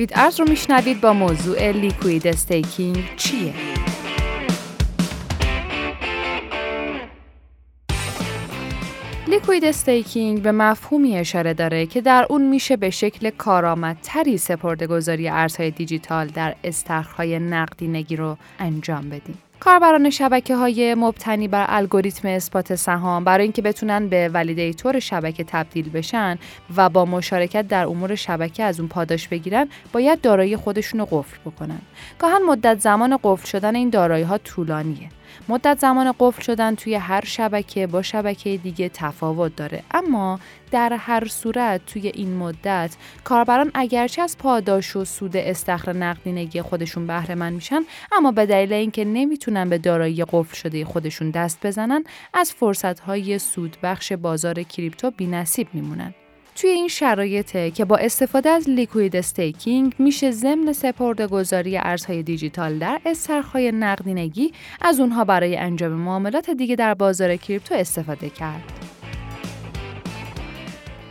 بیت ارز رو میشنوید با موضوع liquid staking چیه؟ liquid staking به مفهومی اشاره داره که در اون میشه به شکل کارآمدتری سپرده گذاری ارزهای دیجیتال در استخرهای نقدینگی رو انجام بدیم. کاربران شبکه های مبتنی بر الگوریتم اثبات سهام برای اینکه بتونن به validator شبکه تبدیل بشن و با مشارکت در امور شبکه از اون پاداش بگیرن باید دارایی خودشون رو قفل بکنن. گاهن مدت زمان قفل شدن این دارایی ها طولانیه. مدت زمان قفل شدن توی هر شبکه با شبکه دیگه تفاوت داره. اما در هر صورت توی این مدت کاربران اگرچه از پاداش و سود استخر نقدینگی خودشون بهره مند میشن اما به دلیل اینکه نمی‌تونن به دارایی قفل شده خودشون دست بزنن از فرصت‌های سود بخش بازار crypto بی‌نصیب میمونن. توی این شرایطه که با استفاده از liquid staking میشه ضمن سپرده گذاری ارزهای دیجیتال در استخرهای نقدینگی از اونها برای انجام معاملات دیگه در بازار crypto استفاده کرد.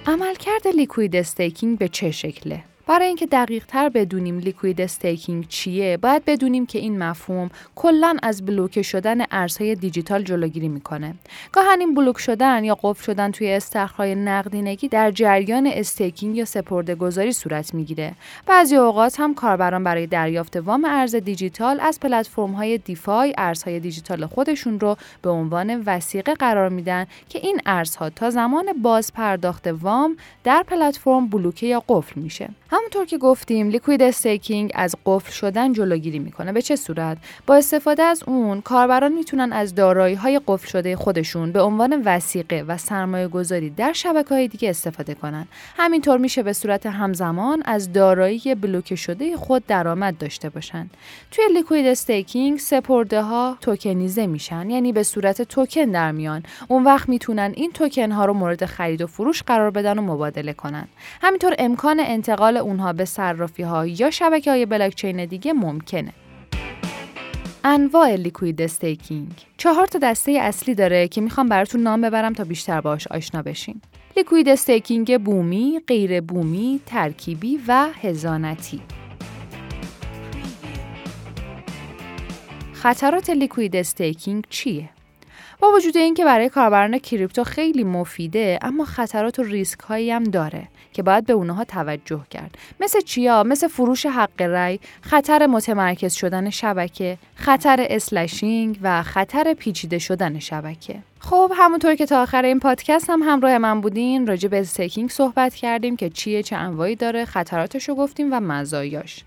عملکرد liquid staking به چه شکله؟ برای اینکه دقیق تر بدونیم liquid staking چیه باید بدونیم که این مفهوم کلا از بلوکه شدن ارزهای دیجیتال جلوگیری می‌کنه. گاهاً این بلوک شدن یا قفل شدن توی استخرهای نقدینگی در جریان staking یا سپرده گذاری صورت می‌گیره. بعضی اوقات هم کاربران برای دریافت وام ارز دیجیتال از پلتفرم های DeFi ارزهای دیجیتال خودشون رو به عنوان وثیقه قرار میدن که این ارزها تا زمان باز پرداخت وام در پلتفرم بلوکه یا قفل میشه. همونطور که گفتیم liquid staking از قفل شدن جلوگیری می‌کنه. به چه صورت؟ با استفاده از اون کاربران می‌تونن از دارایی های قفل شده خودشون به عنوان وثیقه و سرمایه گذاری در شبکه های دیگه استفاده کنن. همینطور میشه به صورت همزمان از دارایی بلوکه شده خود درآمد داشته باشن. توی liquid staking سپرده ها توکنیزه میشن یعنی به صورت توکن در میان. اون وقت می‌تونن این توکن ها رو مورد خرید و فروش قرار بدن و مبادله کنن. همینطور امکان انتقال اونها به صرافی ها یا شبکه های بلاکچین دیگه ممکنه. انواع liquid staking چهار تا دسته اصلی داره که می‌خوام براتون نام ببرم تا بیشتر باش آشنا بشین. liquid staking بومی، غیر بومی، ترکیبی و حضانتی. خطرات liquid staking چیه؟ با وجود اینکه برای کاربران کریپتو خیلی مفیده اما خطرات و ریسک هایی هم داره که باید به اونها توجه کرد. مثل چیا؟ مثل فروش حق رای خطر متمرکز شدن شبکه خطر slashing و خطر پیچیده شدن شبکه. خب همونطور که تا آخر این پادکست هم همراه من بودین راجع به staking صحبت کردیم که چیه چه انواعی داره خطراتش رو گفتیم و مزایاش.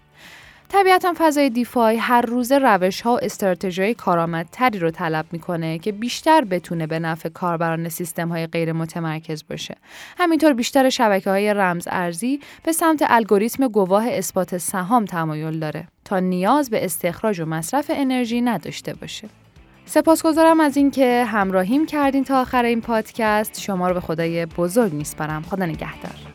طبیعتا فضای DeFi هر روزه روش ها و استراتژی کارآمدتری رو طلب می‌کنه که بیشتر بتونه به نفع کاربران سیستم های غیر متمرکز باشه. همینطور بیشتر شبکه های رمز ارزی به سمت الگوریتم گواه اثبات سهام تمایل داره تا نیاز به استخراج و مصرف انرژی نداشته باشه. سپاسگزارم از اینکه همراهیم کردین تا آخر این پادکست شما رو به خدای بزرگ میسپارم خدا نگهدار